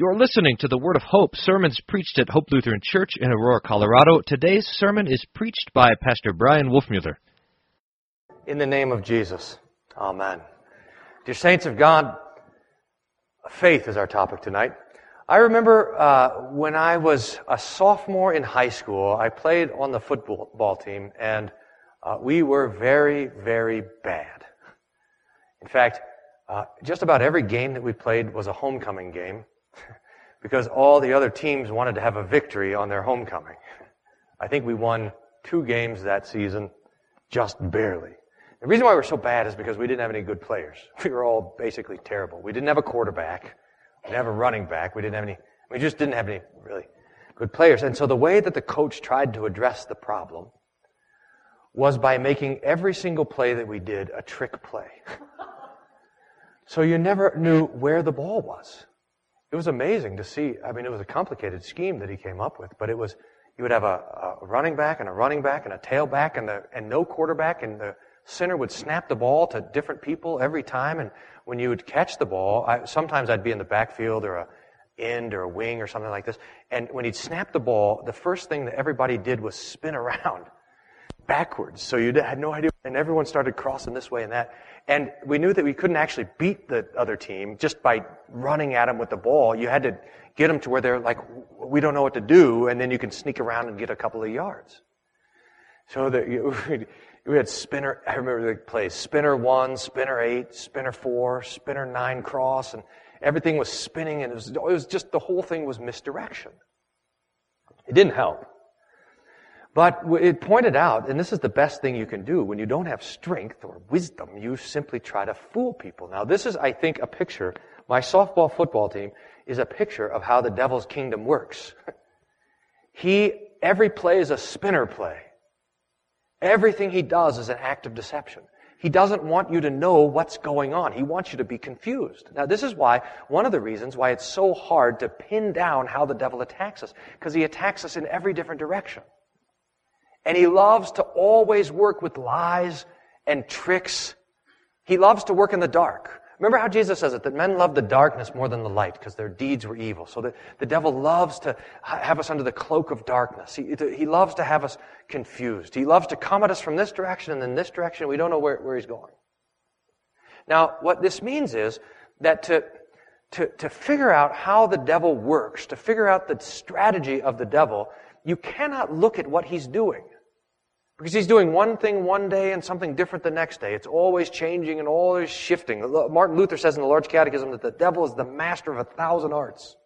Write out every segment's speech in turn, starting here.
You're listening to the Word of Hope, sermons preached at Hope Lutheran Church in Aurora, Colorado. Today's sermon is preached by Pastor Bryan Wolfmueller. In the name of Jesus, Amen. Dear saints of God, faith is our topic tonight. I remember uh, when I was a sophomore in high school, I played on the football team, and uh, we were very, very bad. In fact, uh, just about every game that we played was a homecoming game because all the other teams wanted to have a victory on their homecoming. I think we won two games that season, just barely. The reason why we're so bad is because we didn't have any good players. We were all basically terrible. We didn't have a quarterback. We didn't have a running back. We didn't have any, we just didn't have any really good players. And so the way that the coach tried to address the problem was by making every single play that we did a trick play. so you never knew where the ball was. It was amazing to see. I mean, it was a complicated scheme that he came up with, but it was, you would have a, a running back and a running back and a tailback and, the, and no quarterback and the center would snap the ball to different people every time. And when you would catch the ball, I, sometimes I'd be in the backfield or a end or a wing or something like this. And when he'd snap the ball, the first thing that everybody did was spin around backwards. So you had no idea. And everyone started crossing this way and that. And we knew that we couldn't actually beat the other team just by running at them with the ball. You had to get them to where they're like, we don't know what to do, and then you can sneak around and get a couple of yards. So that we had spinner, I remember the plays, spinner one, spinner eight, spinner four, spinner nine cross, and everything was spinning, and it was, it was just, the whole thing was misdirection. It didn't help. But it pointed out, and this is the best thing you can do, when you don't have strength or wisdom, you simply try to fool people. Now, this is, I think, a picture. My softball football team is a picture of how the devil's kingdom works. He, every play is a spinner play. Everything he does is an act of deception. He doesn't want you to know what's going on. He wants you to be confused. Now, this is why, one of the reasons why it's so hard to pin down how the devil attacks us, because he attacks us in every different direction. And he loves to always work with lies and tricks. He loves to work in the dark. Remember how Jesus says it, that men love the darkness more than the light because their deeds were evil. So the, the devil loves to have us under the cloak of darkness. He, he loves to have us confused. He loves to come at us from this direction and then this direction. We don't know where, where he's going. Now, what this means is that to, to, to figure out how the devil works, to figure out the strategy of the devil, you cannot look at what he's doing. Because he's doing one thing one day and something different the next day. It's always changing and always shifting. Martin Luther says in the Large Catechism that the devil is the master of a thousand arts.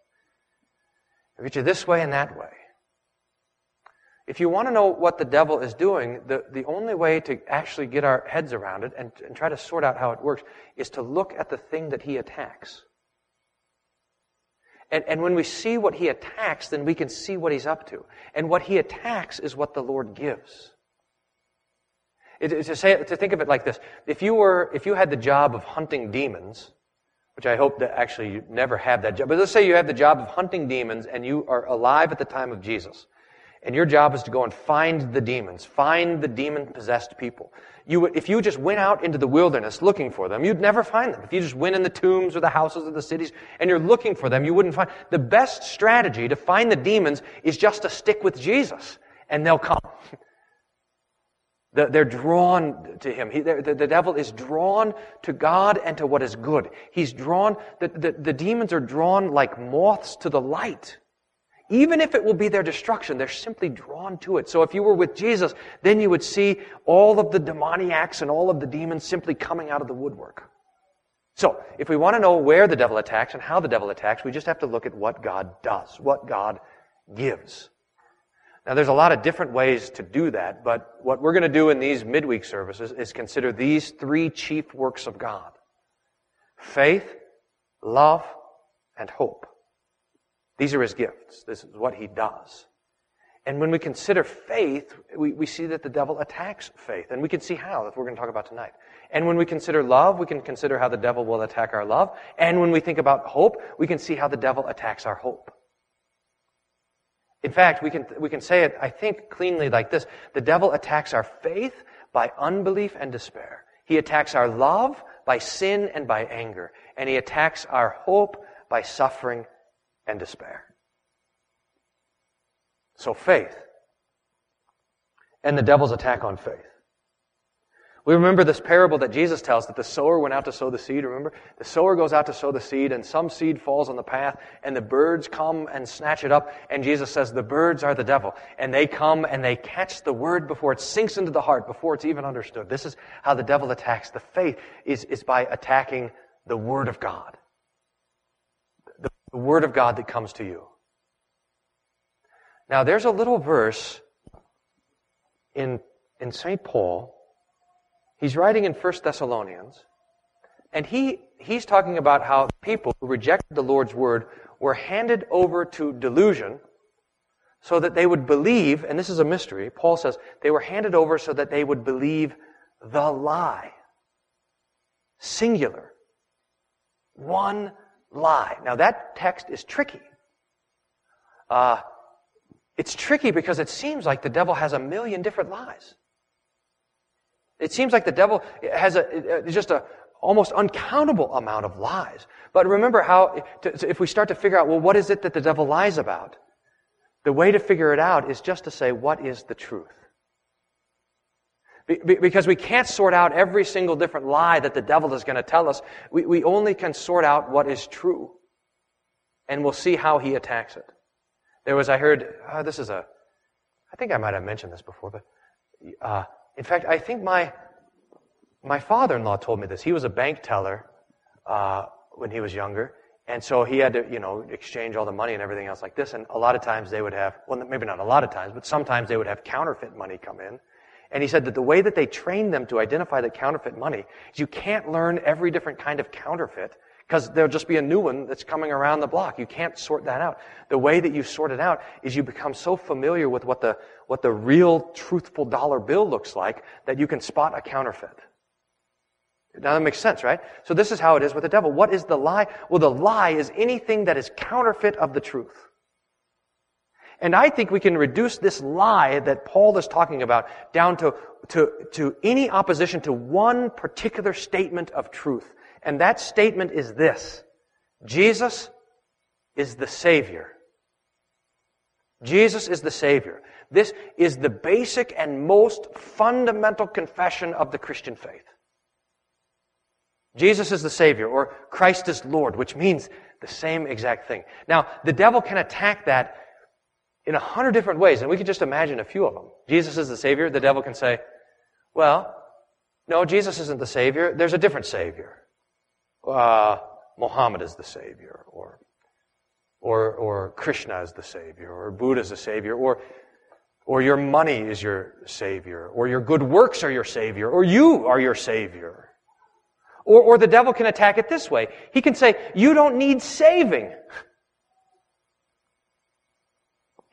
He'll get you this way and that way. If you want to know what the devil is doing, the, the only way to actually get our heads around it and, and try to sort out how it works is to look at the thing that he attacks. And, and when we see what he attacks, then we can see what he's up to. And what he attacks is what the Lord gives. It, to, say, to think of it like this if you, were, if you had the job of hunting demons, which I hope that actually you never have that job, but let's say you have the job of hunting demons and you are alive at the time of Jesus. And your job is to go and find the demons, find the demon possessed people. You would, if you just went out into the wilderness looking for them, you'd never find them. If you just went in the tombs or the houses of the cities and you're looking for them, you wouldn't find. The best strategy to find the demons is just to stick with Jesus and they'll come. They're drawn to him. He, the, the, devil is drawn to God and to what is good. He's drawn, the, the, the demons are drawn like moths to the light. Even if it will be their destruction, they're simply drawn to it. So if you were with Jesus, then you would see all of the demoniacs and all of the demons simply coming out of the woodwork. So, if we want to know where the devil attacks and how the devil attacks, we just have to look at what God does, what God gives. Now, there's a lot of different ways to do that, but what we're going to do in these midweek services is consider these three chief works of God faith, love, and hope. These are his gifts. This is what he does. And when we consider faith, we, we see that the devil attacks faith. And we can see how, that we're going to talk about tonight. And when we consider love, we can consider how the devil will attack our love. And when we think about hope, we can see how the devil attacks our hope. In fact, we can, we can say it, I think, cleanly like this. The devil attacks our faith by unbelief and despair. He attacks our love by sin and by anger. And he attacks our hope by suffering and despair. So faith. And the devil's attack on faith. We remember this parable that Jesus tells that the sower went out to sow the seed. Remember? The sower goes out to sow the seed, and some seed falls on the path, and the birds come and snatch it up. And Jesus says, The birds are the devil. And they come and they catch the word before it sinks into the heart, before it's even understood. This is how the devil attacks the faith, is, is by attacking the word of God. The, word of God that comes to you. Now, there's a little verse in, in St. Paul He's writing in 1 Thessalonians, and he, he's talking about how people who rejected the Lord's word were handed over to delusion so that they would believe, and this is a mystery, Paul says, they were handed over so that they would believe the lie. Singular. One lie. Now that text is tricky. Uh, it's tricky because it seems like the devil has a million different lies. It seems like the devil has a, just a almost uncountable amount of lies. But remember how, if we start to figure out, well, what is it that the devil lies about? The way to figure it out is just to say, what is the truth? Because we can't sort out every single different lie that the devil is going to tell us. We, we only can sort out what is true. And we'll see how he attacks it. There was, I heard, uh, this is a, I think I might have mentioned this before, but uh, in fact, I think my, my father-in-law told me this. He was a bank teller uh, when he was younger. And so he had to, you know, exchange all the money and everything else like this. And a lot of times they would have, well, maybe not a lot of times, but sometimes they would have counterfeit money come in. And he said that the way that they train them to identify the counterfeit money is you can't learn every different kind of counterfeit because there'll just be a new one that's coming around the block. You can't sort that out. The way that you sort it out is you become so familiar with what the, what the real truthful dollar bill looks like that you can spot a counterfeit. Now that makes sense, right? So this is how it is with the devil. What is the lie? Well, the lie is anything that is counterfeit of the truth. And I think we can reduce this lie that Paul is talking about down to, to, to any opposition to one particular statement of truth. And that statement is this. Jesus is the Savior. Jesus is the Savior. This is the basic and most fundamental confession of the Christian faith. Jesus is the Savior, or Christ is Lord, which means the same exact thing. Now, the devil can attack that in a hundred different ways, and we can just imagine a few of them. Jesus is the Savior. The devil can say, well, no, Jesus isn't the Savior. There's a different Savior uh, Muhammad is the Savior, or, or, or Krishna is the Savior, or Buddha is the Savior, or, or your money is your Savior, or your good works are your Savior, or you are your Savior. Or, or the devil can attack it this way. He can say, you don't need saving.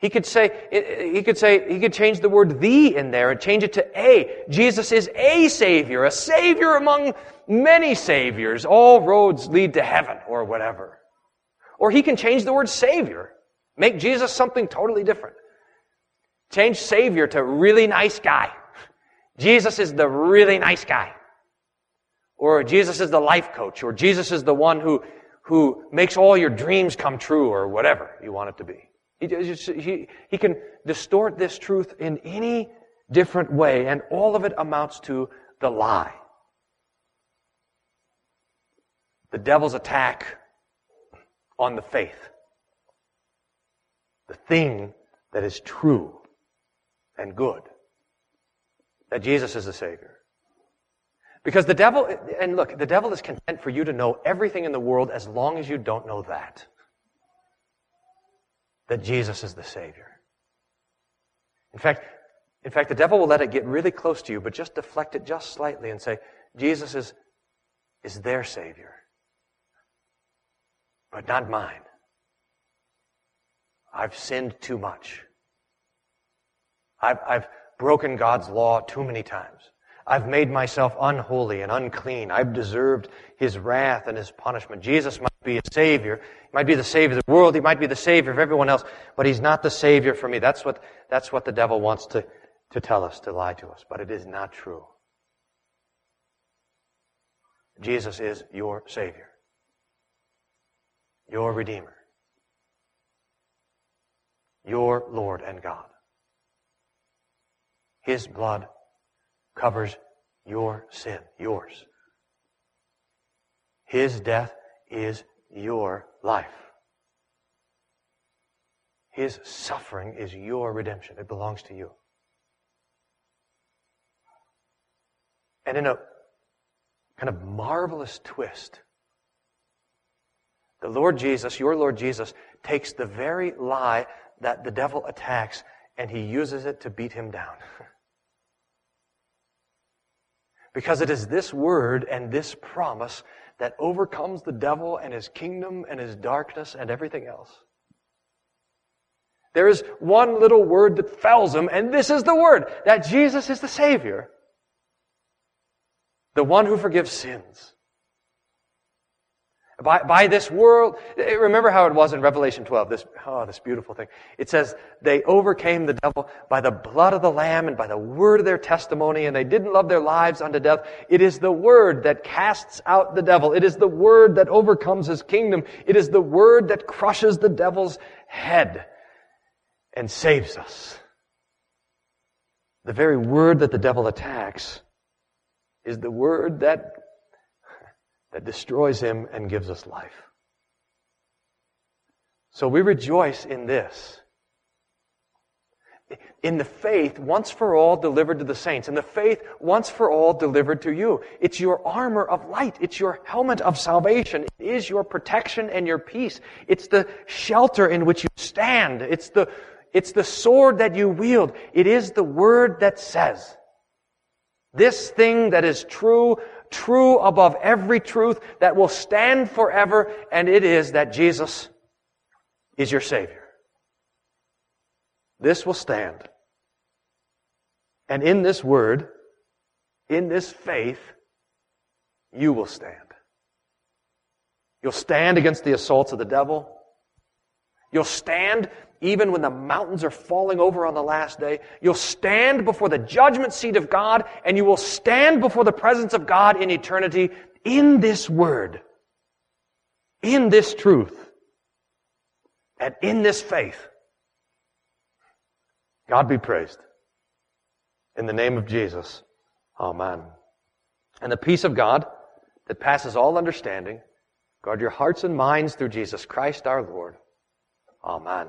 He could say, he could say, he could change the word the in there and change it to a. Jesus is a savior, a savior among many saviors. All roads lead to heaven or whatever. Or he can change the word savior. Make Jesus something totally different. Change savior to really nice guy. Jesus is the really nice guy. Or Jesus is the life coach. Or Jesus is the one who, who makes all your dreams come true or whatever you want it to be. He, he, he can distort this truth in any different way, and all of it amounts to the lie. The devil's attack on the faith. The thing that is true and good. That Jesus is the Savior. Because the devil, and look, the devil is content for you to know everything in the world as long as you don't know that that Jesus is the Savior. In fact, in fact, the devil will let it get really close to you, but just deflect it just slightly and say, Jesus is, is their Savior, but not mine. I've sinned too much. I've, I've broken God's law too many times. I've made myself unholy and unclean. I've deserved his wrath and his punishment. Jesus might be a savior. He might be the savior of the world. He might be the savior of everyone else, but he's not the savior for me. That's what, that's what the devil wants to, to tell us, to lie to us. But it is not true. Jesus is your savior. Your redeemer. your Lord and God. His blood covers your sin, yours. His death is your life. His suffering is your redemption. It belongs to you. And in a kind of marvelous twist, the Lord Jesus, your Lord Jesus, takes the very lie that the devil attacks and he uses it to beat him down. because it is this word and this promise that overcomes the devil and his kingdom and his darkness and everything else. There is one little word that fells him, and this is the word that Jesus is the Savior, the one who forgives sins. By, by this world, eh, remember how it was in Revelation 12, this, oh, this beautiful thing. It says, they overcame the devil by the blood of the Lamb and by the word of their testimony, and they didn't love their lives unto death. It is the word that casts out the devil. It is the word that overcomes his kingdom. It is the word that crushes the devil's head and saves us. The very word that the devil attacks is the word that that destroys him and gives us life. So we rejoice in this. In the faith once for all delivered to the saints. In the faith once for all delivered to you. It's your armor of light. It's your helmet of salvation. It is your protection and your peace. It's the shelter in which you stand. It's the, it's the sword that you wield. It is the word that says, this thing that is true true above every truth that will stand forever, and it is that Jesus is your Savior. This will stand. And in this word, in this faith, you will stand. You'll stand against the assaults of the devil. You'll stand even when the mountains are falling over on the last day. You'll stand before the judgment seat of God and you will stand before the presence of God in eternity in this word, in this truth, and in this faith. God be praised. In the name of Jesus. Amen. And the peace of God that passes all understanding, guard your hearts and minds through Jesus Christ our Lord. Amen.